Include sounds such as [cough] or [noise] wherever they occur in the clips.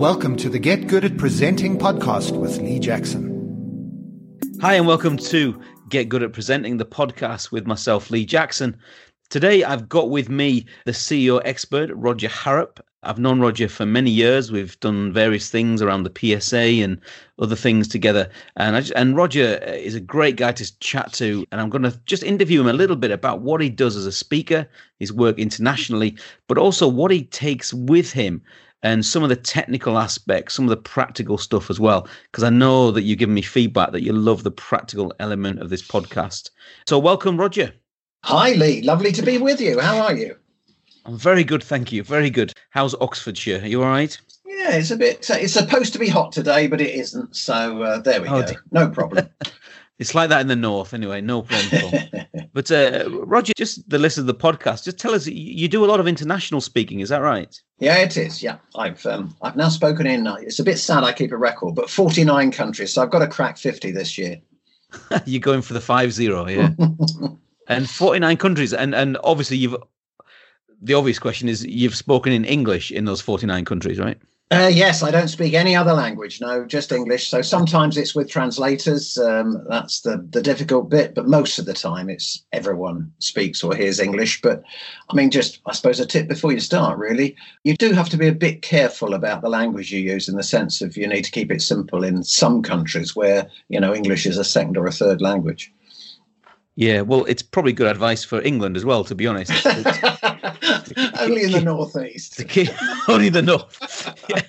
Welcome to the Get Good at Presenting podcast with Lee Jackson. Hi, and welcome to Get Good at Presenting the podcast with myself, Lee Jackson. Today, I've got with me the CEO expert, Roger Harrop. I've known Roger for many years. We've done various things around the PSA and other things together. And just, and Roger is a great guy to chat to. And I'm going to just interview him a little bit about what he does as a speaker, his work internationally, but also what he takes with him and some of the technical aspects, some of the practical stuff as well. Because I know that you've given me feedback that you love the practical element of this podcast. So, welcome, Roger. Hi, Lee. Lovely to be with you. How are you? I'm very good, thank you. Very good. How's Oxfordshire? Are you all right? Yeah, it's a bit. It's supposed to be hot today, but it isn't. So uh, there we oh, go. No problem. [laughs] It's like that in the north, anyway. No problem. [laughs] but uh, Roger, just the list of the podcast. Just tell us, you do a lot of international speaking. Is that right? Yeah, it is. Yeah, I've um, I've now spoken in. Uh, it's a bit sad. I keep a record, but forty nine countries. So I've got to crack fifty this year. [laughs] You're going for the five zero, yeah. [laughs] and forty nine countries, and and obviously you've. The obvious question is you've spoken in English in those forty nine countries, right? Uh, yes, I don't speak any other language. No, just English. So sometimes it's with translators. Um, that's the the difficult bit. But most of the time, it's everyone speaks or hears English. But I mean, just I suppose a tip before you start. Really, you do have to be a bit careful about the language you use, in the sense of you need to keep it simple. In some countries where you know English is a second or a third language. Yeah, well, it's probably good advice for England as well, to be honest. [laughs] only in the northeast. [laughs] only the north. Yeah.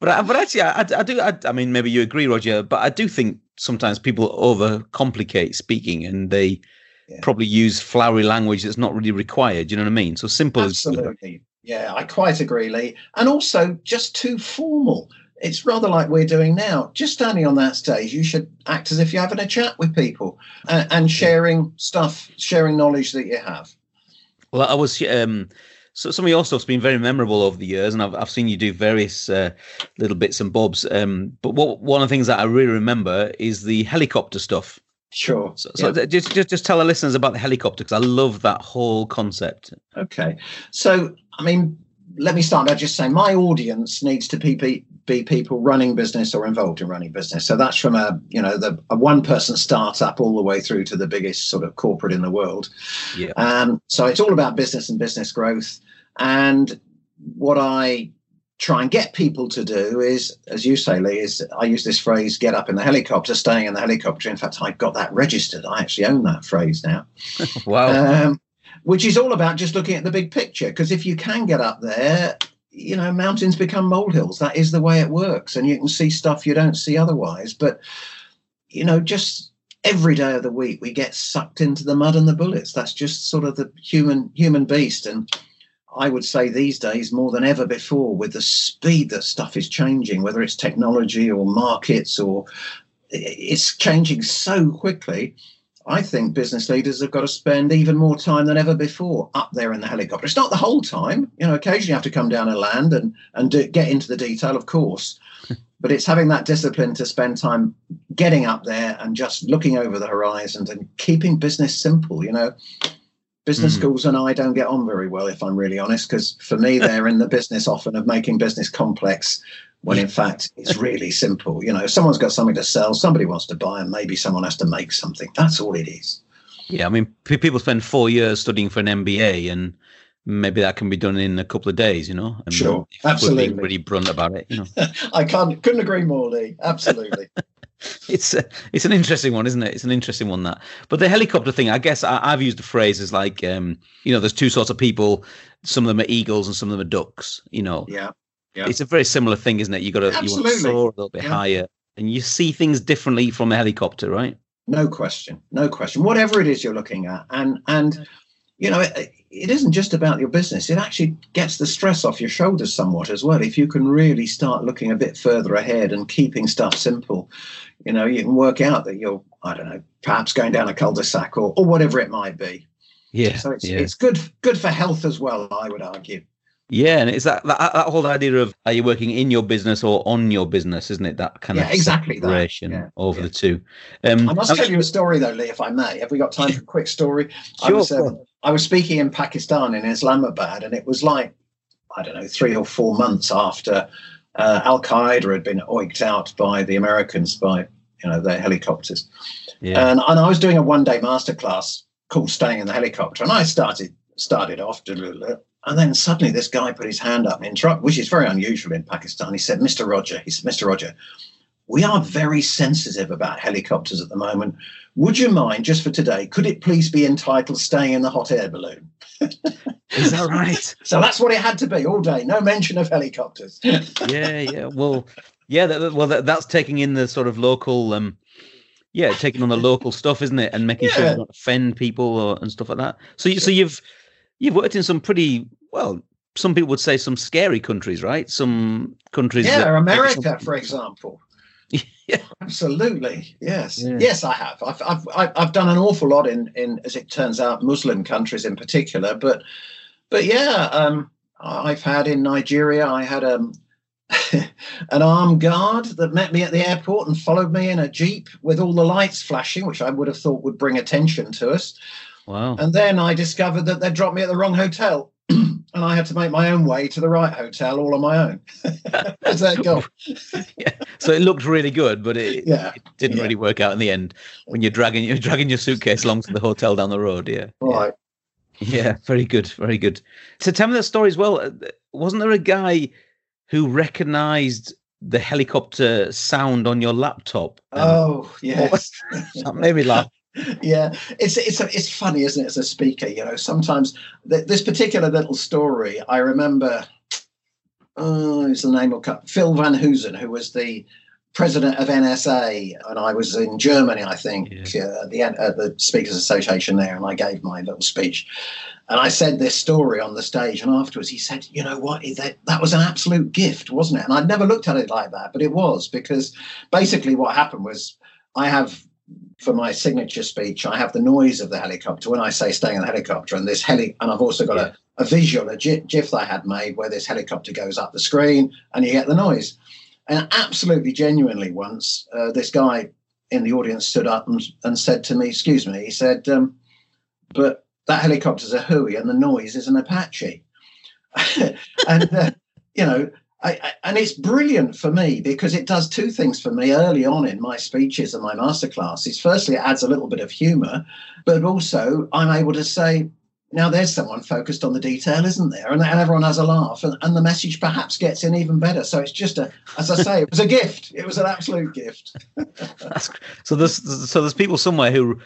But uh, but actually, I, I do. I, I, mean, maybe you agree, Roger. But I do think sometimes people overcomplicate speaking, and they yeah. probably use flowery language that's not really required. You know what I mean? So simple Absolutely. As, yeah, I quite agree, Lee. And also just too formal. It's rather like we're doing now. Just standing on that stage, you should act as if you're having a chat with people and, and sharing stuff, sharing knowledge that you have. Well, I was um, so some of your stuff's been very memorable over the years, and I've I've seen you do various uh, little bits and bobs. Um, but what one of the things that I really remember is the helicopter stuff. Sure. So, so yeah. just, just just tell the listeners about the helicopter because I love that whole concept. Okay, so I mean, let me start by just saying my audience needs to be, be people running business or involved in running business. So that's from a you know the a one person startup all the way through to the biggest sort of corporate in the world. Yeah. Um, so it's all about business and business growth. And what I try and get people to do is, as you say, Lee, is I use this phrase "get up in the helicopter," staying in the helicopter. In fact, I've got that registered. I actually own that phrase now. [laughs] wow. Um, which is all about just looking at the big picture. Because if you can get up there, you know, mountains become molehills. That is the way it works. And you can see stuff you don't see otherwise. But, you know, just every day of the week we get sucked into the mud and the bullets. That's just sort of the human human beast. And I would say these days more than ever before, with the speed that stuff is changing, whether it's technology or markets or it's changing so quickly I think business leaders have got to spend even more time than ever before up there in the helicopter. It's not the whole time, you know. Occasionally, you have to come down and land and and do, get into the detail, of course. [laughs] but it's having that discipline to spend time getting up there and just looking over the horizon and keeping business simple. You know, business mm. schools and I don't get on very well, if I'm really honest, because for me, they're in the business often of making business complex when in fact it's really simple. You know, someone's got something to sell, somebody wants to buy, and maybe someone has to make something. That's all it is. Yeah, I mean, people spend four years studying for an MBA, and maybe that can be done in a couple of days. You know, and sure, absolutely. Being really blunt about it. You know, [laughs] I can't couldn't agree more, Lee. Absolutely. [laughs] [laughs] it's a, it's an interesting one, isn't it? It's an interesting one that. But the helicopter thing, I guess I, have used the phrase as like, um, you know, there's two sorts of people. Some of them are eagles and some of them are ducks. You know. Yeah. Yeah. It's a very similar thing, isn't it? You got to you want to soar a little bit yeah. higher, and you see things differently from a helicopter, right? No question, no question. Whatever it is you're looking at, and and you know, it, it isn't just about your business. It actually gets the stress off your shoulders somewhat as well. If you can really start looking a bit further ahead and keeping stuff simple, you know, you can work out that you're, I don't know, perhaps going down a cul-de-sac or, or whatever it might be. Yeah. So it's, yeah. it's good good for health as well, I would argue. Yeah, and it's that, that, that whole idea of are you working in your business or on your business, isn't it? That kind yeah, of exactly separation yeah, over yeah. the two. Um, I must tell you a story though, Lee, if I may. Have we got time for a quick story? Sure. I was, uh, I was speaking in Pakistan in Islamabad, and it was like I don't know three or four months after uh, Al Qaeda had been oiked out by the Americans by you know their helicopters, Yeah. and and I was doing a one day masterclass called "Staying in the Helicopter," and I started started off, and then suddenly this guy put his hand up and interrupt, which is very unusual in Pakistan. He said, "Mr. Roger," he said, "Mr. Roger." We are very sensitive about helicopters at the moment. Would you mind, just for today, could it please be entitled Staying in the Hot Air Balloon? Is that right? [laughs] So that's what it had to be all day. No mention of helicopters. [laughs] yeah, yeah. Well, yeah. That, well, that, that's taking in the sort of local, um, yeah, taking on the local stuff, isn't it, and making sure you don't offend people or, and stuff like that. So, you, so you've you've worked in some pretty well. Some people would say some scary countries, right? Some countries. yeah, America, for example. [laughs] Yeah. Absolutely. Yes. Yeah. Yes, I have. I've, I've I've done an awful lot in in as it turns out Muslim countries in particular, but but yeah, um, I've had in Nigeria. I had um. [laughs] an armed guard that met me at the airport and followed me in a jeep with all the lights flashing, which I would have thought would bring attention to us. Wow. And then I discovered that they'd dropped me at the wrong hotel. And I had to make my own way to the right hotel all on my own. [laughs] How's that go? [laughs] So it looked really good, but it, Yeah. it didn't yeah. really work out in the end when you're dragging you're dragging your suitcase along to the hotel down the road. Yeah. Yeah. Right. Yeah, very good, very good. So tell me that story as well. Wasn't there a guy who recognised the helicopter sound on your laptop? Um, Oh, yes. [laughs] that made me laugh. Yeah. It's it's it's funny, isn't it, as a speaker? You know, sometimes th- this particular little story, I remember. Oh, is the name of Phil Van Hooser, who was the president of NSA, and I was in Germany, I think, uh, at the at the Speakers Association there, and I gave my little speech, and I said this story on the stage, and afterwards he said, "You know what? That that was an absolute gift, wasn't it?" And I'd never looked at it like that, but it was because basically what happened was I have for my signature speech, I have the noise of the helicopter when I say staying in the helicopter, and this heli, and I've also got Yeah. a, a visual, a gi- GIF that I had made where this helicopter goes up the screen and you get the noise. And absolutely genuinely, once uh, this guy in the audience stood up and, and said to me, "Excuse me," he said, um, "But that helicopter's a Huey and the noise is an Apache." [laughs] and uh, you know, I, I, and it's brilliant for me because it does two things for me early on in my speeches and my masterclasses. Firstly, it adds a little bit of humor, but also I'm able to say, now there's someone focused on the detail, isn't there? And, and everyone has a laugh, and, and the message perhaps gets in even better. So it's just a, as I say, it was a gift. It was an absolute gift. [laughs] So there's so there's people somewhere who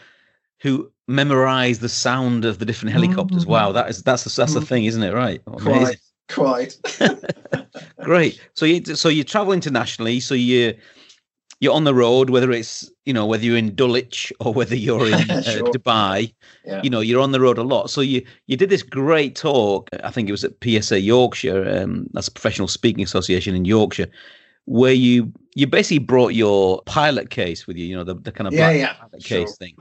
who memorize the sound of the different helicopters. Mhm. Wow, that is that's the, that's the Mhm. thing, isn't it? Right. Amazing. Quite, quite. [laughs] Great. So you so you travel internationally. So you you're on the road, whether it's you know whether you're in Dulwich or whether you're in [laughs] uh, Sure. Dubai. Yeah. You know you're on the road a lot. So you you did this great talk. I think it was at PSA Yorkshire. Um, that's a professional speaking association in Yorkshire, where you you basically brought your pilot case with you. You know the, the kind of Yeah, black yeah, pilot sure. case thing,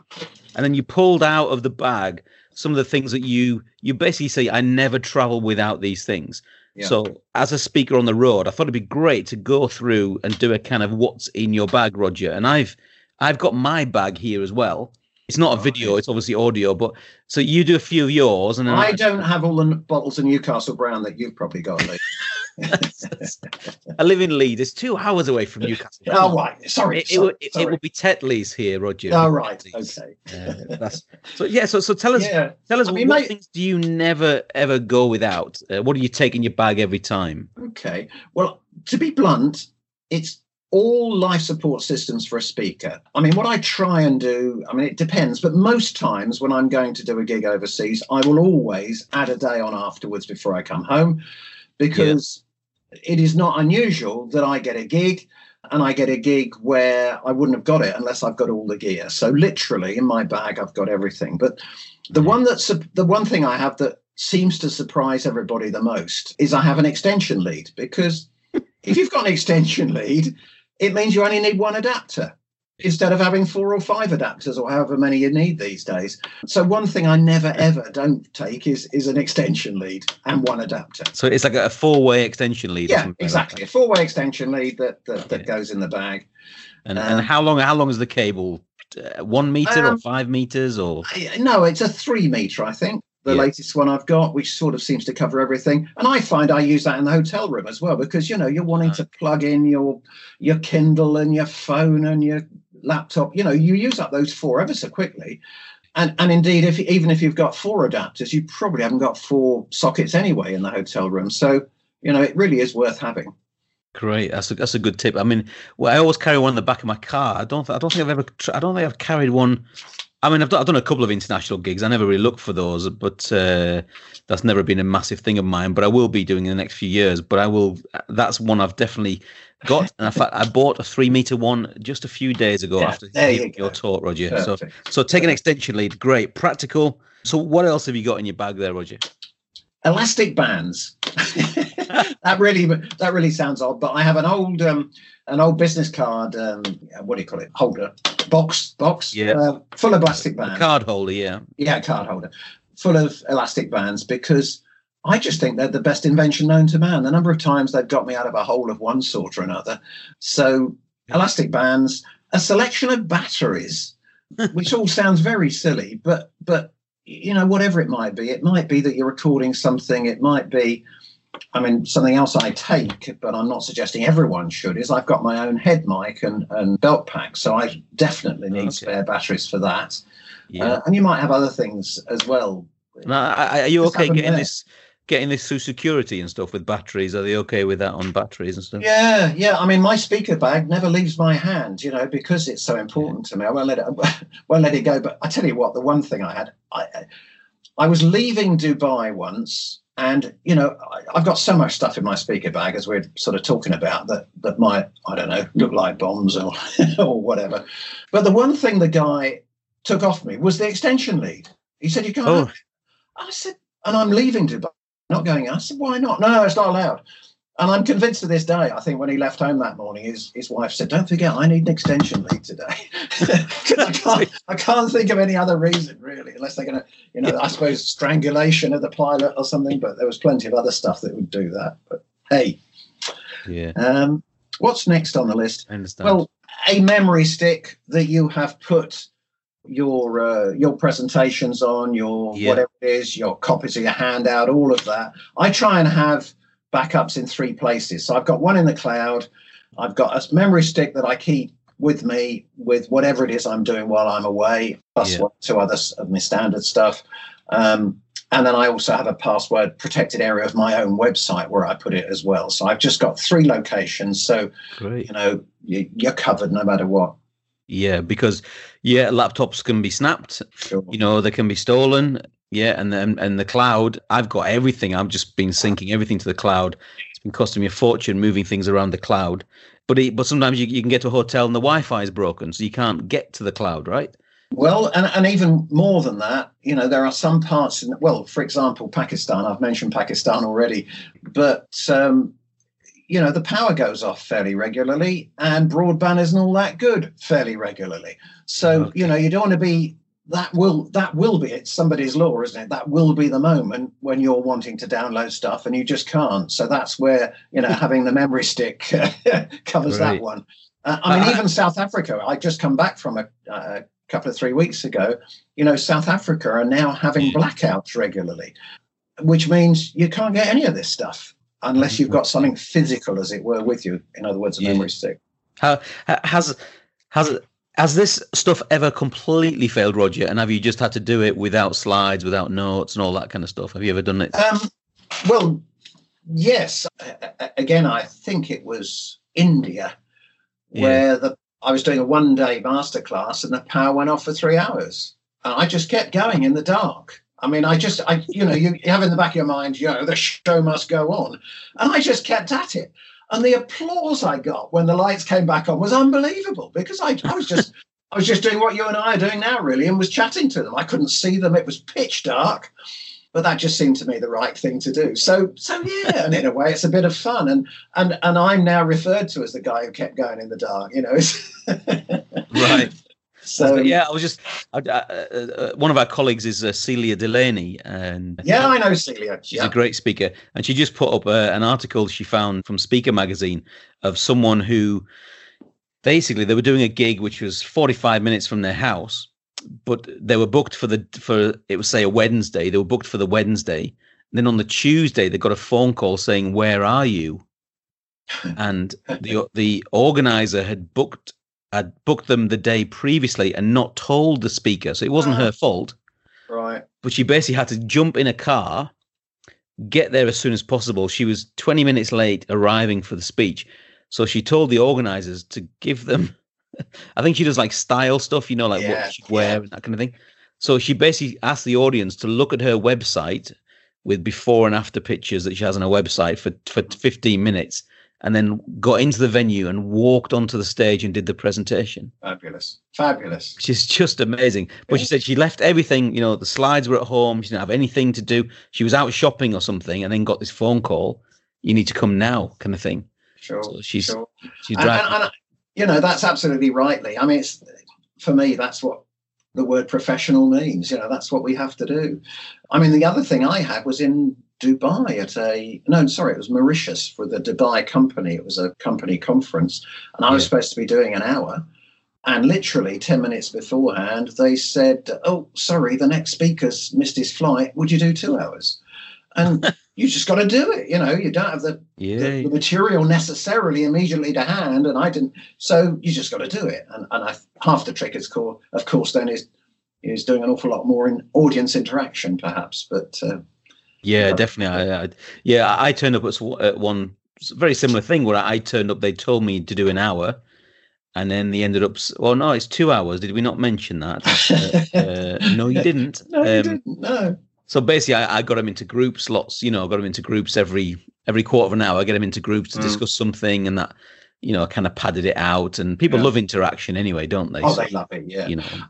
and then you pulled out of the bag some of the things that you you basically say I never travel without these things. Yeah. So, as a speaker on the road, I thought it'd be great to go through and do a kind of what's in your bag, Roger. And I've I've got my bag here as well. It's not a video; it's obviously audio. But so you do a few of yours, and then I don't have all the bottles of Newcastle Brown that you've probably got. [laughs] I live in Leeds. It's two hours away from Newcastle. oh, right. Sorry. It, it, sorry, will- it, sorry. will be Tetley's here, Roger. Oh, right. Tetley's. Okay. Uh, that's so. Yeah. So so tell us Yeah. tell us I mean, what mate- things do you never ever go without? Uh, what do you take in your bag every time? Okay. Well, to be blunt, it's all life support systems for a speaker. I mean, what I try and do, I mean, it depends, but most times when I'm going to do a gig overseas, I will always add a day on afterwards before I come home because it is not unusual that I get a gig and I get a gig where I wouldn't have got it unless I've got all the gear. So literally in my bag, I've got everything. But the mm. one that's the one thing I have that seems to surprise everybody the most is I have an extension lead because if you've got an extension lead, it means you only need one adapter instead of having four or five adapters or however many you need these days. So one thing I never ever don't take is is an extension lead and one adapter. So it's like a four-way extension lead. or Yeah, something like exactly. A four-way extension lead that that, that Yeah. goes in the bag. And, Um, and how long? How long is the cable? Uh, one meter or Um, five meters or? No, it's a three meter, I think. The Yeah. latest one I've got, which sort of seems to cover everything. And I find I use that in the hotel room as well because you know you're wanting to plug in your your Kindle and your phone and your laptop. You know, you use up those four ever so quickly. And and indeed, if even if you've got four adapters, you probably haven't got four sockets anyway in the hotel room. So you know, it really is worth having. Great, that's a that's a good tip. I mean, well, I always carry one in the back of my car. I don't, I don't think I've ever, I don't think I've carried one. I mean, I've done, I've done a couple of international gigs. I never really looked for those, but uh, that's never been a massive thing of mine. But I will be doing in the next few years. But I will. That's one I've definitely got. And in fact, I bought a three meter one just a few days ago Yeah, after you your talk, Roger. So, so take an extension lead. Great, practical. So, what else have you got in your bag there, Roger? elastic bands. [laughs] that really that really sounds odd, but I have an old um, an old business card. Um, what do you call it? Holder box box. Yeah. Uh, full of plastic A bands. card holder, yeah. yeah, card holder full of elastic bands because I just think they're the best invention known to man. The number of times they've got me out of a hole of one sort or another. So elastic bands, a selection of batteries, [laughs] which all sounds very silly, but but you know whatever it might be, it might be that you're recording something. It might be. I mean, something else I take, but I'm not suggesting everyone should, is I've got my own head mic and, and belt pack. So I definitely need Okay. spare batteries for that. Yeah. Uh, and you might have other things as well. Now, I- I- are you Just okay getting there. this getting this through security and stuff with batteries? Are they okay with that on batteries and stuff? Yeah, yeah. I mean, my speaker bag never leaves my hand, you know, because it's so important to me. I won't let it, [laughs] won't let it go. But I tell you what, the one thing I had, I, I was leaving Dubai once, and you know, I, I've got so much stuff in my speaker bag, as we're sort of talking about, that that might, I don't know, look like bombs or [laughs] or whatever. But the one thing the guy took off me was the extension lead. He said, "You can't." Oh. I said, and I'm leaving Dubai, not going. I said, "Why not?" No, it's not allowed. And I'm convinced to this day, I think when he left home that morning, his, his wife said, Don't forget, I need an extension lead today. [laughs] I can't, I can't think of any other reason, really, unless they're going to, you know, I suppose strangulation of the pilot or something. But there was plenty of other stuff that would do that. But hey, Yeah, um, what's next on the list? Well, a memory stick that you have put your uh, your presentations on, your Yeah. whatever it is, your copies of your handout, all of that. I try and have backups in three places. So I've got one in the cloud. I've got a memory stick that I keep with me with whatever it is I'm doing while I'm away, plus Yeah. two others of my standard stuff. Um, and then I also have a password protected area of my own website where I put it as well. So I've just got three locations. So Great. you know you, you're covered no matter what. Yeah, because yeah, laptops can be snapped. Sure. You know, they can be stolen. Yeah, and then and the cloud. I've got everything. I've just been syncing everything to the cloud. It's been costing me a fortune moving things around the cloud. But it, but sometimes you, you can get to a hotel and the Wi-Fi is broken, so you can't get to the cloud, right? Well, and, and even more than that, you know, there are some parts in, well, for example, Pakistan, I've mentioned Pakistan already, but, um, you know, the power goes off fairly regularly and broadband isn't all that good fairly regularly. So, Okay. you know, you don't want to be, that will, that will be, it's somebody's law, isn't it? That will be the moment when you're wanting to download stuff and you just can't. So that's where, you know, [laughs] having the memory stick [laughs] covers Right. that one. Uh, I mean, Uh, even South Africa, I just come back from a, a couple of three weeks ago, you know, South Africa are now having blackouts regularly, which means you can't get any of this stuff unless you've got something physical, as it were, with you. In other words, a Yeah. memory stick. How ha- has has has this stuff ever completely failed, Roger? And have you just had to do it without slides, without notes, and all that kind of stuff? Have you ever done it? Um, well, yes. Again, I think it was India Yeah. where the I was doing a one day masterclass and the power went off for three hours. And I just kept going in the dark. I mean, I just, I, you know, you, you have in the back of your mind, you know, the show must go on. And I just kept at it. And the applause I got when the lights came back on was unbelievable because I, I was just, [laughs] I was just doing what you and I are doing now, really, and was chatting to them. I couldn't see them. It was pitch dark but that just seemed to me the right thing to do. So, so yeah, and in a way, it's a bit of fun. And and and I'm now referred to as the guy who kept going in the dark. You know, [laughs] Right. So yeah, I was just I, I, uh, uh, one of our colleagues is uh, Celia Delaney, and yeah, I know Celia. She's Yeah. a great speaker, and she just put up uh, an article she found from Speaker Magazine of someone who basically they were doing a gig which was 45 minutes from their house, but they were booked for the for it was say a Wednesday. They were booked for the Wednesday. And then on the Tuesday, they got a phone call saying, "Where are you?" [laughs] And the the organizer had booked had booked them the day previously and not told the speaker, so it wasn't her ah. fault. Right. But she basically had to jump in a car, get there as soon as possible. She was 20 minutes late arriving for the speech. So she told the organizers to give them, [laughs] I think she does like style stuff, you know, like Yeah, what she'd wear and that kind of thing. So she basically asked the audience to look at her website with before and after pictures that she has on her website for, for 15 minutes and then got into the venue and walked onto the stage and did the presentation Fabulous. Fabulous. She's just amazing. But she said she left everything, you know, the slides were at home. She didn't have anything to do. She was out shopping or something and then got this phone call. You need to come now, kind of thing. Sure. So she's- sure. She's And, and- and, you know, that's absolutely rightly. I mean, it's for me, that's what the word professional means. You know, that's what we have to do. I mean, the other thing I had was in Dubai at a no, sorry, it was Mauritius for the Dubai company. It was a company conference, and I was Yeah. supposed to be doing an hour. And literally 10 minutes beforehand, they said, Oh, sorry, the next speaker's missed his flight. Would you do two hours? And [laughs] you just got to do it. You know, you don't have the yeah. the, the material necessarily immediately to hand, and I didn't. So you just got to do it. And and I, half the trick is core, of course, then is is doing an awful lot more in audience interaction, perhaps. But uh, Yeah, definitely. I, I, yeah, I turned up at, one very similar thing where I turned up. They told me to do an hour, and then they ended up. Well, no, it's two hours. Did we not mention that? [laughs] Uh, uh, no, you didn't. [laughs] no, you Um, didn't. No. So basically, I, I got them into group slots. You know, I got them into groups every every quarter of an hour. I get them into groups to Mm. discuss something, and that you know, kind of padded it out. And people Yeah. love interaction anyway, don't they? Oh, So, they love it. Yeah. You know, you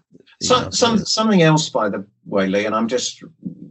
So, some, something else, by the way, Lee, and I'm just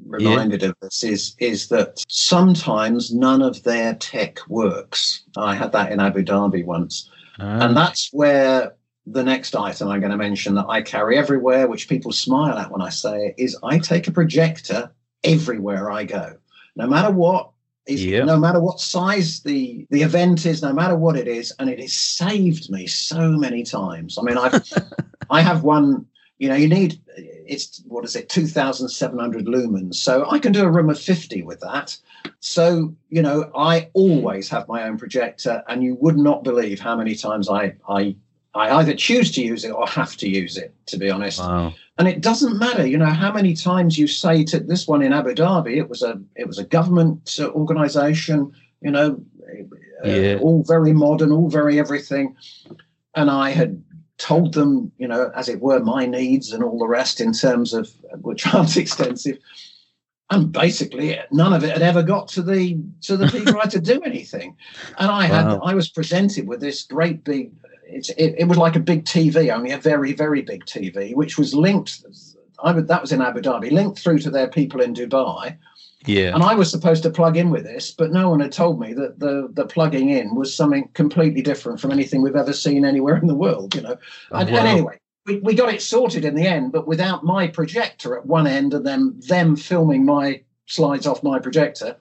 reminded of this is is that sometimes none of their tech works. I had that in Abu Dhabi once. Ah, And that's where the next item I'm going to mention that I carry everywhere, which people smile at when I say it, is I take a projector everywhere I go, no matter what. Is, Yeah. No matter what size the the event is, no matter what it is, and it has saved me so many times. I mean, I've [laughs] I have one. You know, you need it's what is it, two thousand seven hundred lumens. So I can do a room of fifty with that. So you know, I always have my own projector, and you would not believe how many times I I I either choose to use it or have to use it. To be honest, wow. and it doesn't matter, you know, how many times you say to this one in Abu Dhabi, it was a it was a government uh, organization, you know, uh, all very modern, all very everything, and I had told them, you know, as it were, my needs and all the rest in terms of which aren't [laughs] extensive. And basically, none of it had ever got to the to the people who had to do [laughs] anything. And I had Wow. I was presented with this great big. It's, it, it was like a big TV, only a very very big TV, which was linked. I would that was in Abu Dhabi, linked through to their people in Dubai, Yeah. and I was supposed to plug in with this, but no one had told me that the the plugging in was something completely different from anything we've ever seen anywhere in the world. You know, Oh, and, wow. and anyway, we, we got it sorted in the end, but without my projector at one end and then them filming my slides off my projector,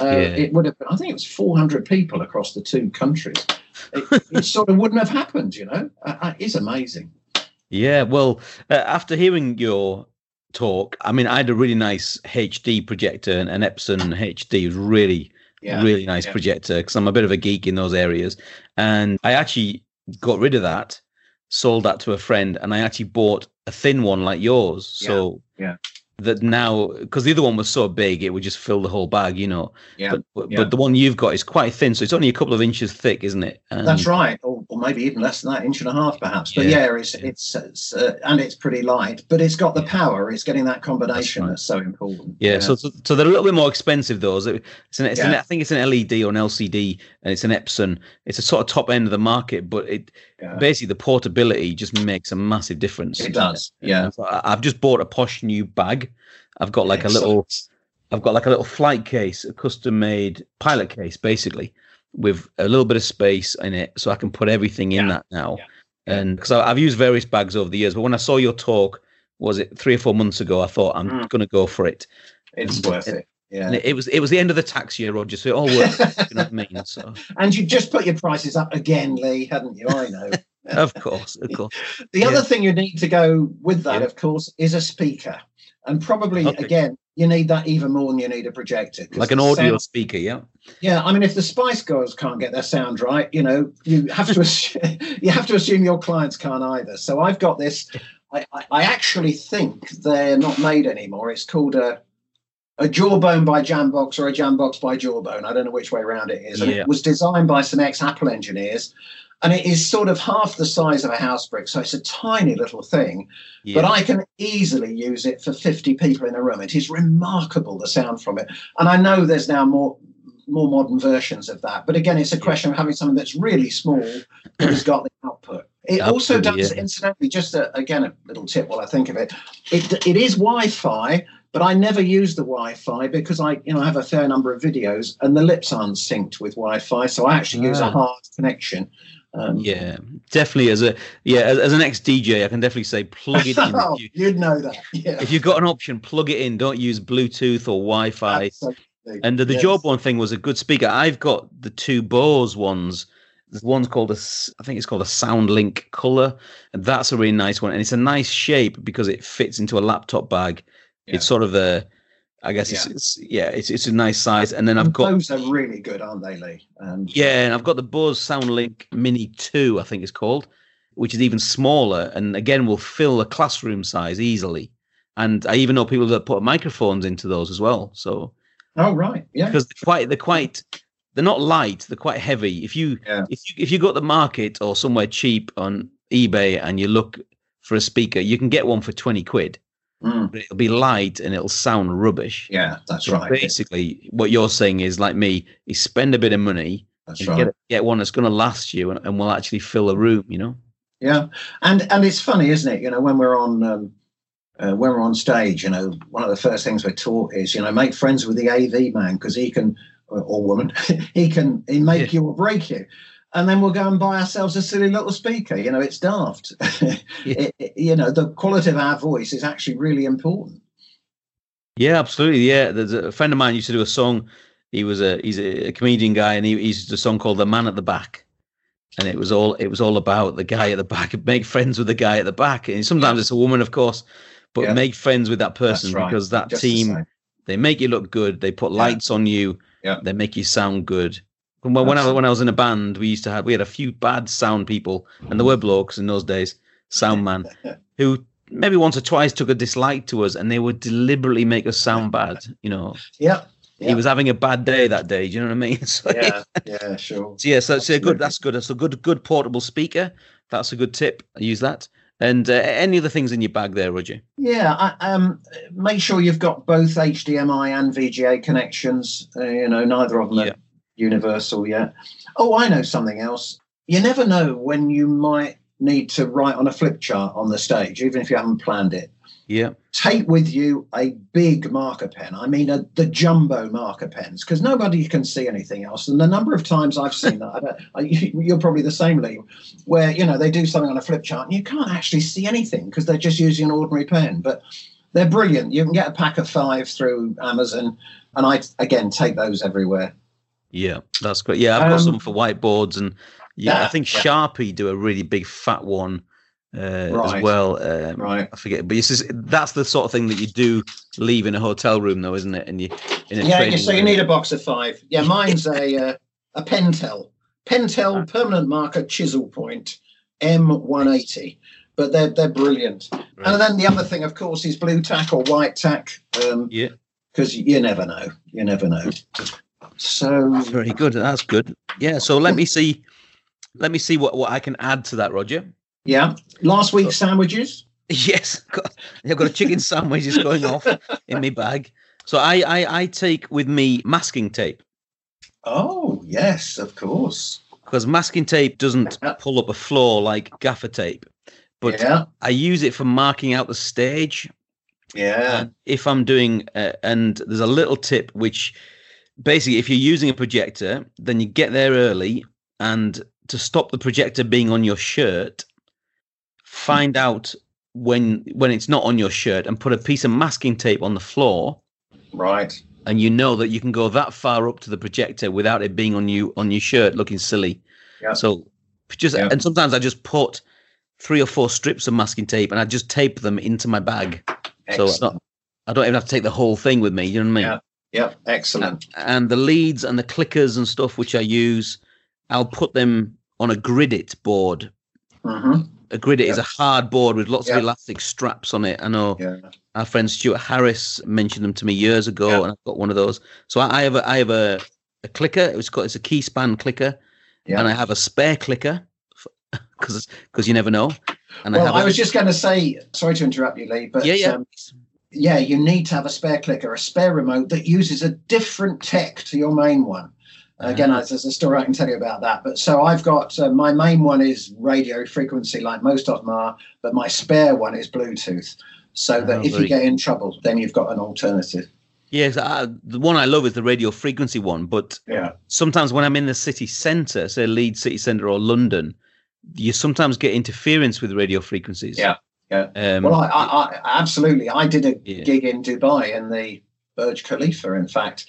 uh, Yeah. it would have been, I think it was 400 people across the two countries. It, it sort of wouldn't have happened, you know. Uh, uh, it's amazing. Yeah, well, uh, after hearing your talk, I mean, I had a really nice HD projector, and an Epson HD was really, Yeah. really nice yeah. projector because I'm a bit of a geek in those areas. And I actually got rid of that, sold that to a friend, and I actually bought a thin one like yours. So yeah. That now, because the other one was so big, it would just fill the whole bag, you know. Yeah, But but, yeah. but the one you've got is quite thin, so it's only a couple of inches thick, isn't it? And That's right, or, or maybe even less than that, inch and a half perhaps. But Yeah, yeah, it's yeah. it's, it's uh, and it's pretty light, but it's got the power. It's getting that combination right. that's so important. Yeah, so, so so they're a little bit more expensive those. It's an, it's an I think it's an LED or an LCD, and it's an Epson. It's a sort of top end of the market, but it basically the portability just makes a massive difference. it does. Yeah, so I've just bought a posh new bag. I've got like a little, I've got like a little flight case, a custom made pilot case, basically, with a little bit of space in it, so I can put everything in Yeah, that now. yeah. And because I've used various bags over the years, but when I saw your talk, was it three or four months ago? I thought I'm Mm. going to go for it. It's and- worth it. Yeah. It, it was it was the end of the tax year, Roger. So it all worked. you know what I mean? So [laughs] and you just put your prices up again, Lee, hadn't you? I know. [laughs] of course, of course. [laughs] The Yeah. other thing you need to go with that, Yeah. of course, is a speaker. And probably, Okay. again, you need that even more than you need a projector. Like an audio sound- speaker, yeah. yeah, I mean, if the Spice Girls can't get their sound right, you know, you have to [laughs] assume, [laughs] you have to assume your clients can't either. So I've got this. I, I, actually think they're not made anymore. It's called a a Jawbone by Jambox or a Jambox by Jawbone. I don't know which way around it is. And Yeah. it was designed by some ex Apple engineers, and it is sort of half the size of a house brick. So it's a tiny little thing yeah. but I can easily use it for 50 people in a room. It is remarkable the sound from it. And I know there's now more more modern versions of that. But again, it's a question of having something that's really small that has got the output. It also does, yeah. incidentally, just a, again, a little tip while I think of it. It, it is Wi-Fi, but I never use the Wi-Fi because I, you know, I have a fair number of videos and the lips aren't synced with Wi-Fi. So I actually use Ah. a hard connection. Um, yeah, definitely. As a yeah, as, as an ex DJ, I can definitely say plug it [laughs] in. oh, you, you'd know that. Yeah. if you've got an option, plug it in. Don't use Bluetooth or Wi-Fi. Absolutely. And the, the Yes. Jawbone thing was a good speaker. I've got the two Bose ones. There's one's called a, I think it's called a SoundLink Color, and that's a really nice one. And it's a nice shape because it fits into a laptop bag. Yeah. It's sort of a, I guess it's, Yeah. it's yeah, it's it's a nice size. And then I've got those are really good, aren't they, Lee? Um, yeah, and I've got the Bose SoundLink Mini Two, I think it's called, which is even smaller, and again will fill a classroom size easily. And I even know people that put microphones into those as well. So Oh right, yeah. because they're quite they're quite they're not light they're quite heavy if you Yeah. if you if you go to the market or somewhere cheap on ebay and you look for a speaker you can get one for 20 quid Mm, but it'll be light and it'll sound rubbish yeah, that's So right. basically what you're saying is like me is spend a bit of money That's right. get, get one that's going to last you and, and will actually fill a room you know Yeah, and and it's funny, isn't it? You know, when we're on um, uh, when we're on stage, you know, one of the first things we're taught is, you know, make friends with the AV man because he can or, or woman, [laughs] he can he make you or break you. And then we'll go and buy ourselves a silly little speaker. You know, it's daft. [laughs] It- it- you know, the quality of our voice is actually really important. Yeah, absolutely. Yeah, there's a friend of mine used to do a song. He was a he's a comedian guy, and he, he used to a song called "The Man at the Back," and it was all it was all about the guy at the back. [laughs] Make friends with the guy at the back, and sometimes it's a woman, of course, but Yeah. make friends with that person right. because that Just team they make you look good. They put Yeah. lights on you. Yeah. They make you sound good. When, when I when I was in a band, we used to have we had a few bad sound people, and there were blokes in those days, sound man, [laughs] who maybe once or twice took a dislike to us, and they would deliberately make us sound bad. You know, Yeah, he was having a bad day that day. Do you know what I mean? [laughs] So, yeah, yeah, sure. [laughs] so yeah, so, so Absolutely. good. That's good. That's a good, good portable speaker. That's a good tip. I use that. And uh, any other things in your bag there, Roger? Yeah, I, um, make sure you've got both HDMI and VGA connections. Uh, you know, neither of them Yeah. Universal yet. Oh, I know something else. You never know when you might need to write on a flip chart on the stage, even if you haven't planned it. Yeah, Take with you a big marker pen. I mean, a, the jumbo marker pens, because nobody can see anything else. And the number of times I've seen that, I don't, I, you- [laughs] you're probably the same, Lee, where you know they do something on a flip chart and you can't actually see anything because they're just using an ordinary pen. But they're brilliant. You can get a pack of five through Amazon, and I again take those everywhere. Yeah, that's great. Yeah, I've got Um, some for whiteboards, and yeah, I think yeah. Sharpie do a really big fat one uh, as well. Um, Right. I forget, but it's just, that's the sort of thing that you do leave in a hotel room, though, isn't it? And you in a Yeah, so you room. need a box of five. Yeah, [laughs] mine's a uh, a Pentel Pentel permanent marker chisel point M180, but they're they're brilliant. Right. And then the other thing, of course, is Blu Tack or white tack, um, Yeah, because you never know. You never know. So very good. That's good. Yeah. So let me [laughs] see. Let me see what, what I can add to that, Roger. yeah, last week's sandwiches. [laughs] Yes, I've got, I've got a chicken [laughs] sandwich just going off in my bag. So I, I I take with me masking tape Oh yes, of course. because masking tape doesn't pull up a floor like gaffer tape, but yeah, I use it for marking out the stage. yeah, if I'm doing, uh, and there's a little tip which basically, if you're using a projector, then you get there early, and to stop the projector being on your shirt, find hmm. out when when it's not on your shirt and put a piece of masking tape on the floor right. and you know that you can go that far up to the projector without it being on you on your shirt looking silly Yeah. so Just Yeah. and sometimes I just put three or four strips of masking tape and I just tape them into my bag. So Excellent. don't, I don't even have to take the whole thing with me. You know what I mean? Yeah. Yep, excellent. And the leads and the clickers and stuff which I use, I'll put them on a gridit board. hmm A gridit is a hard board with lots of elastic straps on it. I know Yeah. our friend Stuart Harris mentioned them to me years ago, Yeah. and I've got one of those. So I I have a I have a, a clicker. It was called it's a Keyspan clicker, Yeah. and I have a spare clicker because [laughs] because you never know. And I Well, I a- was just going to say, sorry to interrupt you, Lee, but yeah yeah um, yeah, you need to have a spare clicker, a spare remote that uses a different tech to your main one. Again, Ah. there's a story I can tell you about that. But so I've got uh, my main one is radio frequency, like most of them are, but my spare one is Bluetooth. So that Oh, if you get in trouble, then you've got an alternative. yes. I, the one I love is the radio frequency one, but Yeah. sometimes when I'm in the city centre, say Leeds city centre or London, you sometimes get interference with radio frequencies. Yeah, yeah. Um, Well, I, I, I absolutely. I did a Yeah. gig in Dubai in the Burj Khalifa, in fact,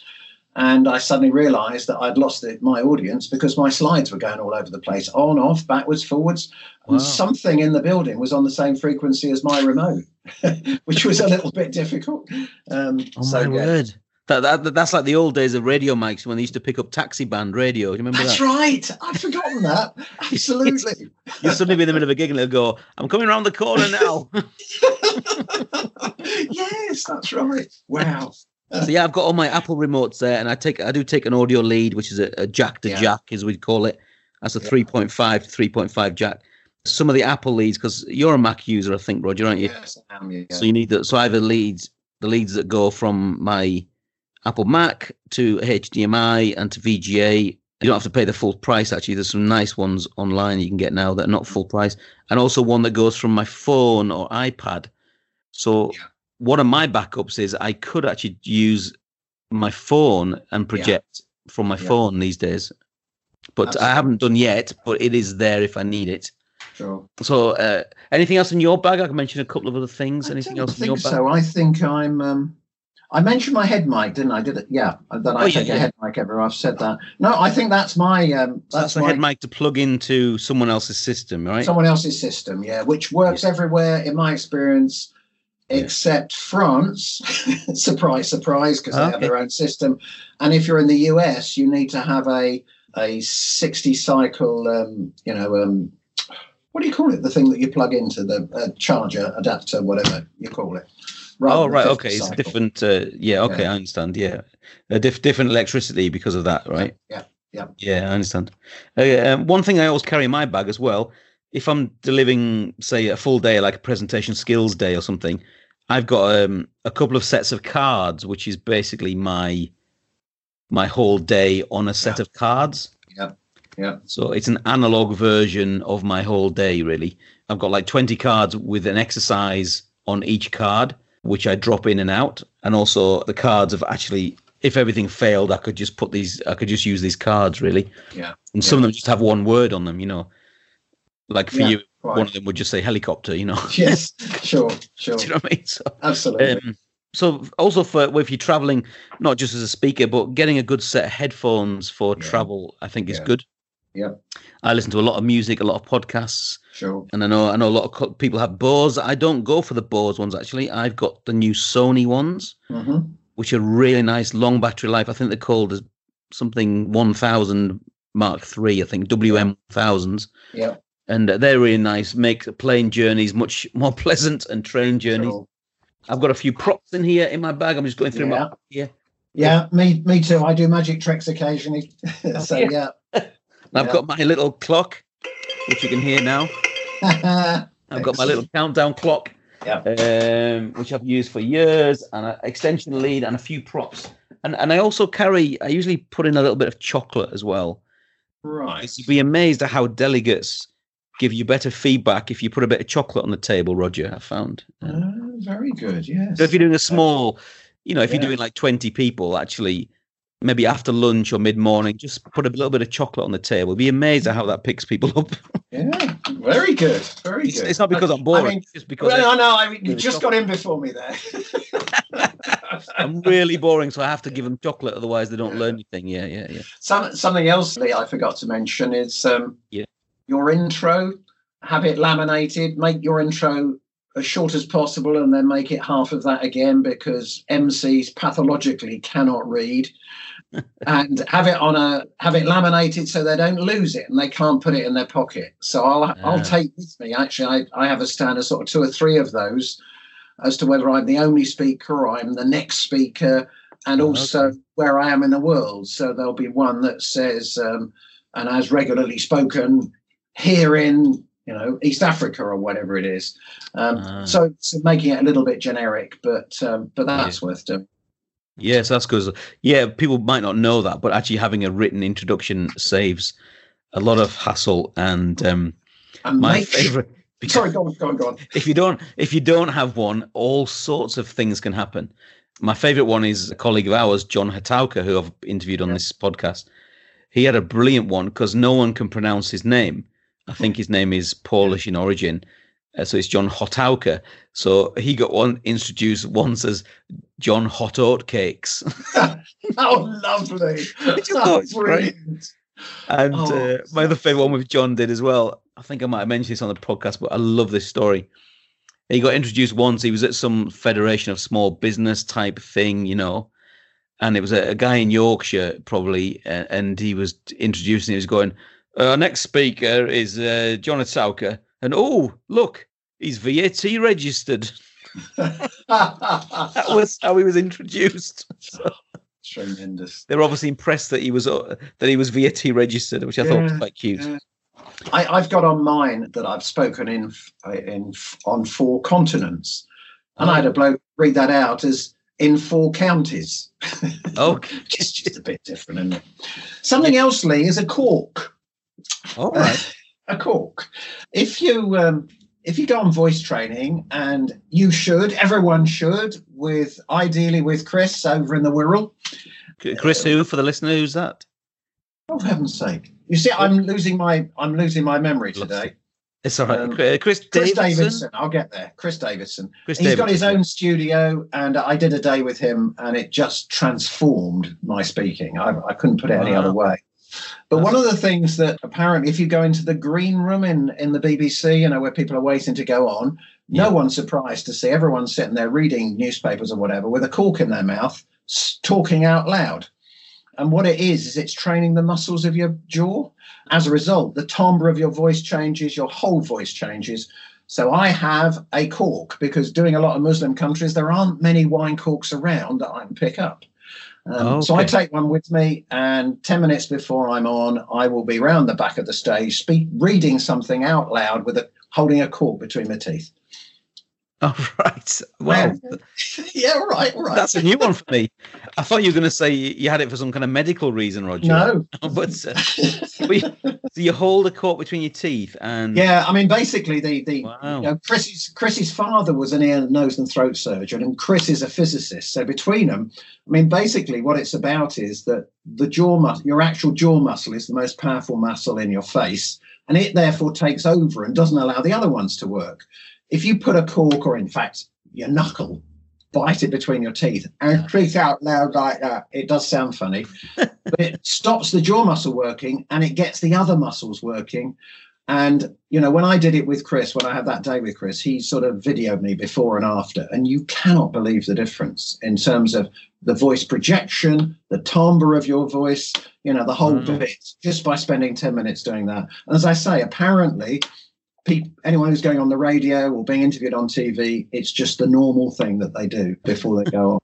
and I suddenly realised that I'd lost the, my audience because my slides were going all over the place, on, off, backwards, forwards, Wow. and something in the building was on the same frequency as my remote, [laughs] which was a little bit difficult. Um, oh so my yeah. word. That, that, that's like the old days of radio mics when they used to pick up taxi band radio. Do you remember That's that? right. I'd forgotten that. [laughs] Absolutely. [laughs] You'll suddenly be in the middle of a gig and they'll go, I'm coming around the corner now. [laughs] yes, that's right. Wow. so yeah, I've got all my Apple remotes there, and I take I do take an audio lead, which is a, a jack to Yeah. jack, as we'd call it. That's a Yeah. 3.5 to 3.5 jack. Some of the Apple leads, because you're a Mac user, I think, Roger, aren't you? Yes, I am. Yeah. So you need that. So I have the leads, the leads that go from my Apple Mac to HDMI and to VGA. You don't have to pay the full price. Actually, there's some nice ones online you can get now that are not full price, and also one that goes from my phone or iPad. So Yeah. one of my backups is I could actually use my phone and project from my Yeah. phone these days, but I haven't done yet. But it is there if I need it. Sure. So, uh, anything else in your bag? I can mention a couple of other things. I Anything else in your bag? so. I think I'm. Um, I mentioned my head mic, didn't I? Did it? Yeah, that I Oh, yeah, take yeah. a head mic everywhere. I've said that. No, I think that's my. Um, So that's that's the my head mic to plug into someone else's system, right? someone else's system. Yeah, which works everywhere in my experience, Yeah. except France. [laughs] surprise, surprise, because they have their own system. And if you're in the US, you need to have a a 60 cycle. Um, you know. Um, what do you call it? The thing that you plug into the uh, charger, adapter, whatever you call it. Oh, right. 50 Okay. It's different. Uh, yeah. Okay. Yeah. I understand. Yeah. A diff- different electricity because of that, right? Yeah, yeah. Yeah. I understand. Uh, um, one thing I always carry in my bag as well, if I'm delivering, say, a full day, like a presentation skills day or something, I've got um, a couple of sets of cards, which is basically my my whole day on a set Yeah. of cards. Yeah, yeah. So it's an analog version of my whole day, really. I've got like 20 cards with an exercise on each card, which I drop in and out. And also the cards of actually, if everything failed, I could just put these, I could just use these cards, really. Yeah, And some of them just have one word on them, you know. Like for Yeah, you, Right. one of them would just say helicopter, you know. [laughs] yes, sure, [laughs] sure, Do you know what I mean? So, absolutely. um, so also for if you're traveling, not just as a speaker, but getting a good set of headphones for Yeah. travel, I think is good. Yeah. I listen to a lot of music, a lot of podcasts, sure. and I know I know a lot of people have Bose. I don't go for the Bose ones actually. I've got the new Sony ones, hmm which are really nice, long battery life. I think they're called as something 1000 Mark Three. I think WM thousands, Yeah. and they're really nice. Make plane journeys much [laughs] more pleasant and train journeys. Sure. I've got a few props in here in my bag. I'm just going through Yeah. my yeah. Yeah, me, me too. I do magic tricks occasionally. [laughs] so yeah. yeah. [laughs] I've Yeah. got my little clock, which you can hear now. [laughs] I've got my little countdown clock, Yeah. um, which I've used for years, and an extension lead and a few props. And and I also carry. I usually put in a little bit of chocolate as well. right. You'd be amazed at how delegates give you better feedback if you put a bit of chocolate on the table. Roger, I found. Oh, very good. Yes. So if you're doing a small, you know, if you're doing like 20 people, actually, maybe after lunch or mid morning, just put a little bit of chocolate on the table. Be amazed at how that picks people up. [laughs] yeah. Very good. Very It's, good. it's not because I'm boring, I mean, it's just because well, I, no, no. I mean, you Yeah, just got in before me there. [laughs] I'm really boring, so I have to [laughs] give them chocolate, otherwise they don't learn anything. Yeah, yeah, yeah. Some, something else, Lee, I forgot to mention is um, Yeah. your intro, have it laminated, make your intro as short as possible, and then make it half of that again because MCs pathologically cannot read. [laughs] and have it on a have it laminated so they don't lose it and they can't put it in their pocket. So I'll I'll Ah. take with me. Actually, I, I have a stand of sort of two or three of those as to whether I'm the only speaker or I'm the next speaker, and Oh, also okay. where I am in the world. So there'll be one that says um, and has regularly spoken here in you know East Africa or whatever it is. Um, Ah. so, so making it a little bit generic, but um, but that's worth doing. Yes, that's because yeah, people might not know that, but actually having a written introduction saves a lot of hassle. And um, And my make favorite, [laughs] Sorry, go on, go on, go on. [laughs] if you don't if you don't have one, all sorts of things can happen. My favorite one is a colleague of ours, John Hotowka, who I've interviewed on this podcast. He had a brilliant one because no one can pronounce his name. I think his name is Polish in origin. Uh, so it's John Hotowka. So he got one introduced once as John Hot Oat Cakes. [laughs] Oh, lovely! great. Brilliant. And Oh, uh, my other favorite one with John did as well. I think I might have mentioned this on the podcast, but I love this story. He got introduced once. He was at some federation of small business type thing, you know, and it was a, a guy in Yorkshire probably, uh, and he was introducing. He was going, "Our next speaker is uh, John Atauka, and oh look, he's VAT registered." [laughs] That was how he was introduced. So [laughs] tremendous. they were obviously impressed that he was uh, that he was VAT registered, which I thought was quite cute. yeah. I, I've got on mine that I've spoken in in on four continents, and I had a bloke read that out as in four counties. [laughs] Oh, just just a bit different, isn't it? Something else, Lee, is a cork. All right. [laughs] a cork. If you um, if you go on voice training, and you should, everyone should, with ideally with Chris over in the Wirral. Chris, who for the listener? Who's that? Oh for heaven's sake! You see, I'm losing my I'm losing my memory today. It's all right. Um, Uh, Chris, Chris Davidson. Davidson. I'll get there. Chris Davidson. Chris He's got his own studio, and I did a day with him, and it just transformed my speaking. I, I couldn't put it any other way. But one of the things that apparently, if you go into the green room in, in the BBC, you know, where people are waiting to go on, no Yeah. one's surprised to see everyone sitting there reading newspapers or whatever with a cork in their mouth, talking out loud. And what it is, is it's training the muscles of your jaw. As a result, the timbre of your voice changes, your whole voice changes. So I have a cork because doing a lot of Muslim countries, there aren't many wine corks around that I can pick up. Um, So I take one with me, and 10 minutes before I'm on, I will be round the back of the stage, speak, reading something out loud with a holding a cork between my teeth. All [laughs] right. Well, [laughs] yeah, right, right. That's a new one for me. I thought you were going to say you had it for some kind of medical reason, Roger. no. [laughs] but, uh, but you, so you hold a cork between your teeth and Yeah, I mean, basically, the the Wow. you know, Chris's Chris's father was an ear, nose, and throat surgeon, and Chris is a physicist. So between them, I mean, basically, what it's about is that the jaw muscle, your actual jaw muscle, is the most powerful muscle in your face, and it therefore takes over and doesn't allow the other ones to work. If you put a cork, or in fact, your knuckle, bite it between your teeth and creak out loud like that, it does sound funny, [laughs] but it stops the jaw muscle working and it gets the other muscles working. And you know, when I did it with Chris, when I had that day with Chris, he sort of videoed me before and after, and you cannot believe the difference in terms of the voice projection, the timbre of your voice, you know, the whole Mm. bit, just by spending 10 minutes doing that. And as I say, apparently, people, anyone who's going on the radio or being interviewed on TV, it's just the normal thing that they do before they go on.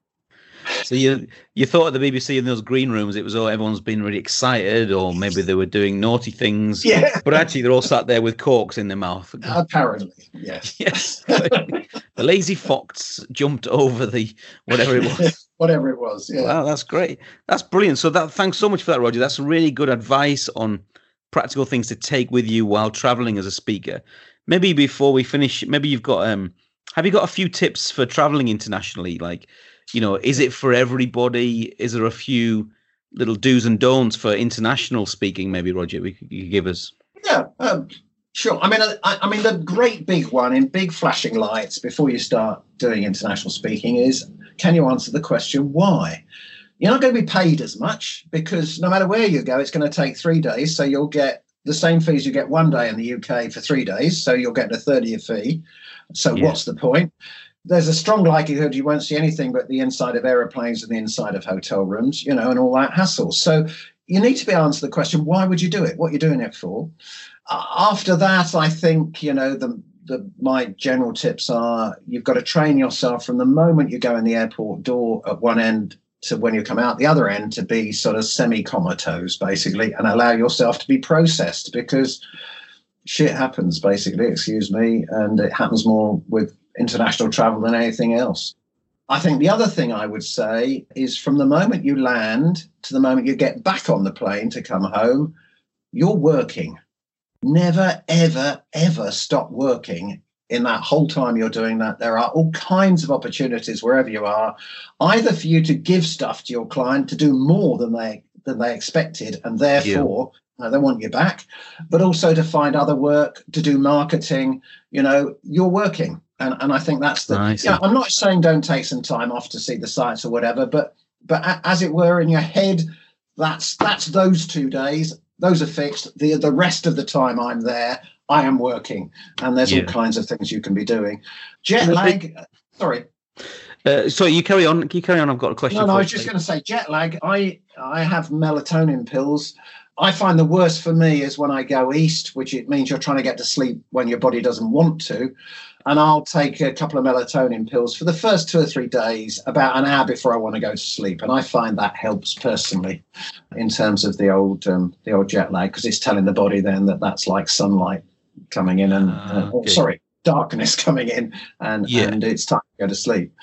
[laughs] so you you thought at the BBC in those green rooms it was oh everyone's been really excited or maybe they were doing naughty things. Yeah, But actually they're all sat there with corks in their mouth. apparently, yes. [laughs] yes. [laughs] the lazy fox jumped over the whatever it was. Whatever it was, yeah. Wow, that's great. That's brilliant. So that thanks so much for that, Roger. That's really good advice on practical things to take with you while traveling as a speaker. Maybe before we finish, maybe you've got um have you got a few tips for traveling internationally? Like, you know, is it for everybody? Is there a few little do's and don'ts for international speaking? Maybe Roger, we could, you could give us. Yeah, um, sure. I mean, I, I mean, the great big one in big flashing lights before you start doing international speaking is can you answer the question why? You're not going to be paid as much because no matter where you go, it's going to take three days. So you'll get the same fees you get one day in the UK for three days. So you'll get a third of your fee. So Yeah. what's the point? There's a strong likelihood you won't see anything but the inside of aeroplanes and the inside of hotel rooms, you know, and all that hassle. So you need to be answered the question, why would you do it? What you're doing it for? Uh, After that, I think, you know, the, the my general tips are you've got to train yourself from the moment you go in the airport door at one end to when you come out the other end to be sort of semi comatose basically and allow yourself to be processed because shit happens basically excuse me and it happens more with international travel than anything else. I think the other thing i would say is from the moment you land to the moment you get back on the plane to come home you're working. Never ever ever stop working in that whole time you're doing that there are all kinds of opportunities wherever you are either for you to give stuff to your client to do more than they than they expected and therefore uh, they want you back but also to find other work to do marketing you know you're working. And and i think that's the see. yeah i'm not saying don't take some time off to see the sights or whatever but but a- as it were in your head that's that's those two days. Those are fixed. The the rest of the time i'm there i am working and there's Yeah. all kinds of things you can be doing jet lag sorry Uh, so you carry on. You carry on. I've got a question. no, no, I was just going to say jet lag. I I have melatonin pills. I find the worst for me is when I go east, which it means you're trying to get to sleep when your body doesn't want to. And I'll take a couple of melatonin pills for the first two or three days, about an hour before I want to go to sleep. And I find that helps personally in terms of the old um, the old jet lag because it's telling the body then that that's like sunlight coming in and Ah, uh, oh, okay. sorry darkness [laughs] coming in and Yeah. and it's time to go to sleep.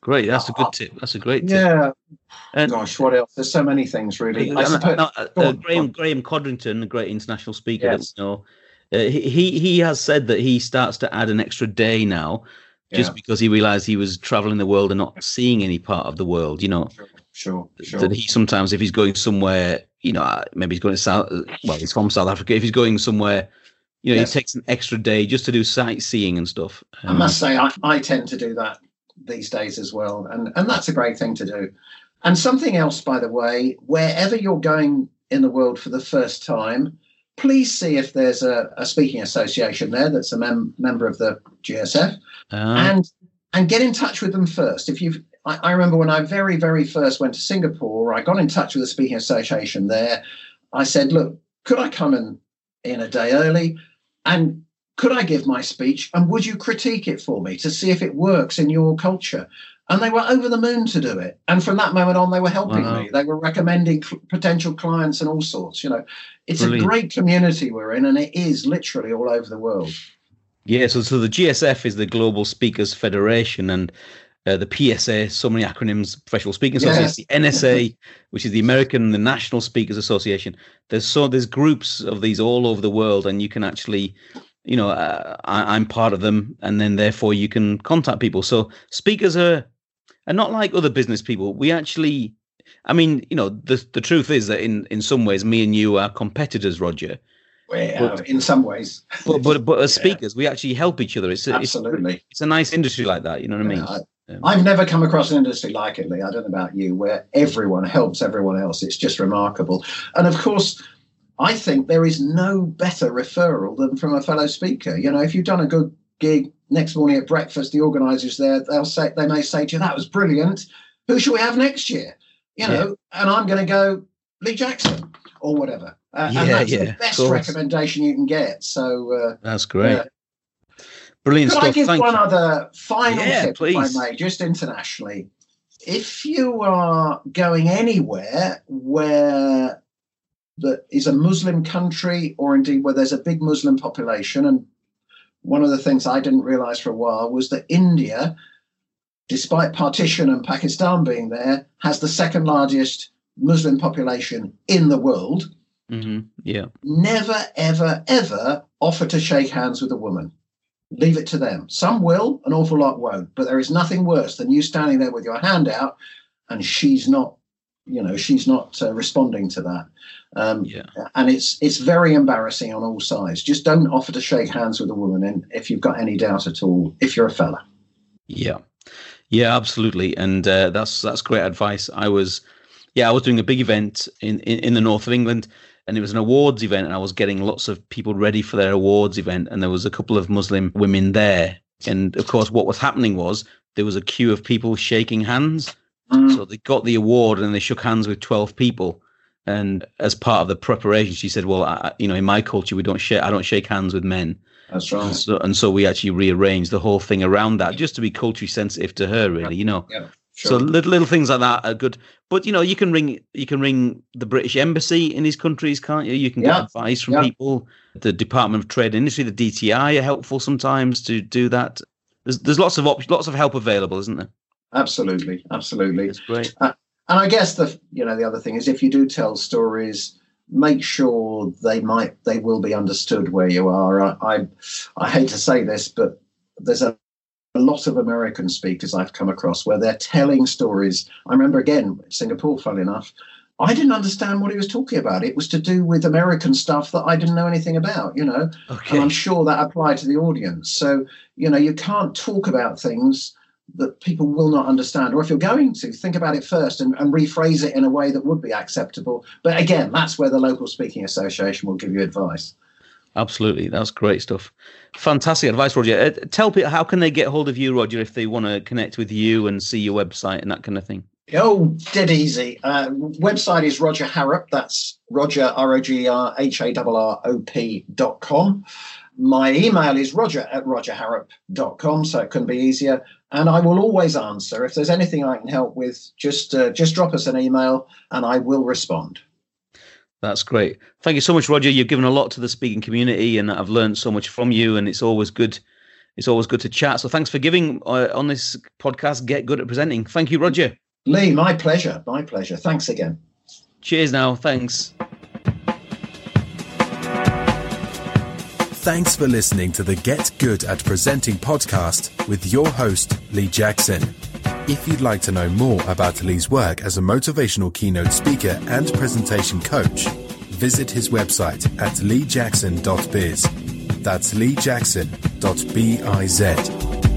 Great. That's a good tip. That's a great tip. Yeah. And- Gosh, what else? There's so many things, really. I Uh, suppose. uh, uh, Graeme. Graeme Codrington, a great international speaker Yes. that we know, uh, he he has said that he starts to add an extra day now, just Yeah. because he realised he was traveling the world and not seeing any part of the world. You know, Sure, sure. that he sometimes, if he's going somewhere, you know, uh, maybe he's going to South. Well, he's from South Africa. If he's going somewhere, you know, Yes. he takes an extra day just to do sightseeing and stuff. I Um, must say, I, I tend to do that these days as well, and and that's a great thing to do. And something else, by the way, wherever you're going in the world for the first time, please see if there's a, a speaking association there that's a mem- member of the GSF, uh, and and get in touch with them first. If you've, I, I remember when I very very first went to Singapore, I got in touch with the speaking association there. I said, look, could I come in in a day early, and could I give my speech, and would you critique it for me to see if it works in your culture? And they were over the moon to do it. And from that moment on, they were helping Wow. me. They were recommending cl- potential clients and all sorts. You know, it's Brilliant. a great community we're in, and it is literally all over the world. Yeah, so so the GSF is the Global Speakers Federation, and uh, the PSA, so many acronyms, Professional Speaking Association, the NSA, [laughs] which is the American the National Speakers Association. There's so there's groups of these all over the world, and you can actually, you know, uh, I, I'm part of them, and then therefore you can contact people. So speakers are are not like other business people. We actually, I mean, you know, the the truth is that in in some ways, me and you are competitors, Roger. Well, in some ways, But but but as [laughs] Yeah. speakers, we actually help each other. It's a, absolutely. it's a nice industry like that. You know what I mean? Yeah, Um, I've never come across an industry like it, Lee. I don't know about you, where everyone helps everyone else. It's just remarkable. And of course, I think there is no better referral than from a fellow speaker. You know, if you've done a good gig next morning at breakfast, the organisers there, they'll say they may say to you, "That was brilliant. Who shall we have next year?" You know, and I'm going to go Lee Jackson or whatever. Uh, Yeah, and that's yeah, the best recommendation you can get. So. Uh, That's great. Yeah. Brilliant Could stuff. I give Thank one you. other final Yeah, tip, please. if I may, just internationally? If you are going anywhere where that is a Muslim country, or indeed where there's a big Muslim population, and one of the things I didn't realize for a while was that India, despite partition and Pakistan being there, has the second largest Muslim population in the world hmm Yeah. never, ever, ever offer to shake hands with a woman. Leave it to them. Some will, an awful lot won't. But there is nothing worse than you standing there with your hand out and she's not, you know, she's not uh, responding to that. Um, Yeah. and it's it's very embarrassing on all sides. Just don't offer to shake hands with a woman, and if you've got any doubt at all, if you're a fella. Yeah. Yeah, absolutely. And uh, that's that's great advice. I was yeah, I was doing a big event in, in, in the north of England and it was an awards event, and I was getting lots of people ready for their awards event, and there was a couple of Muslim women there, and of course, what was happening was there was a queue of people shaking hands. Mm. So they got the award, and they shook hands with twelve people. And as part of the preparation, she said, "Well, I, you know, in my culture, we don't shake. I don't shake hands with men." That's And right. so, and so we actually rearranged the whole thing around that, just to be culturally sensitive to her, really. You know. Yeah. So little little things like that are good. But you know, you can ring you can ring the British Embassy in these countries, can't you? You can get Yeah. advice from Yeah. people. The Department of Trade and Industry, the DTI, are helpful sometimes to do that. There's there's lots of op- lots of help available, isn't there? Absolutely. Absolutely. It's great. Uh, and I guess the you know the other thing is if you do tell stories, make sure they might they will be understood where you are. I I, I hate to say this, but there's a, a lot of American speakers I've come across where they're telling stories. I remember again Singapore, fun enough. I didn't understand what he was talking about. It was to do with American stuff that I didn't know anything about, you know. Okay. And I'm sure that applied to the audience. So, you know, you can't talk about things that people will not understand. Or if you're going to, think about it first and, and rephrase it in a way that would be acceptable. But again, that's where the local speaking association will give you advice. Absolutely, that's great stuff. Fantastic advice, Roger. Uh, tell people how can they get hold of you, Roger, if they want to connect with you and see your website and that kind of thing. Oh, dead easy. Uh, website is Roger Harrop. That's Roger, R O G R H A R R O P dot com. My email is roger at rogerharrop.com, so it couldn't be easier. And I will always answer. If there's anything I can help with, just uh, just drop us an email and I will respond. That's great. Thank you so much, Roger. You've given a lot to the speaking community, and I've learned so much from you. And it's always good. It's always good to chat. So thanks for giving uh, on this podcast. Get good at presenting. Thank you, Roger. Lee, my pleasure. My pleasure. Thanks again. Cheers. Now, thanks. Thanks for listening to the Get Good at Presenting podcast with your host, Lee Jackson. If you'd like to know more about Lee's work as a motivational keynote speaker and presentation coach, visit his website at leejackson.biz. That's leejackson.biz.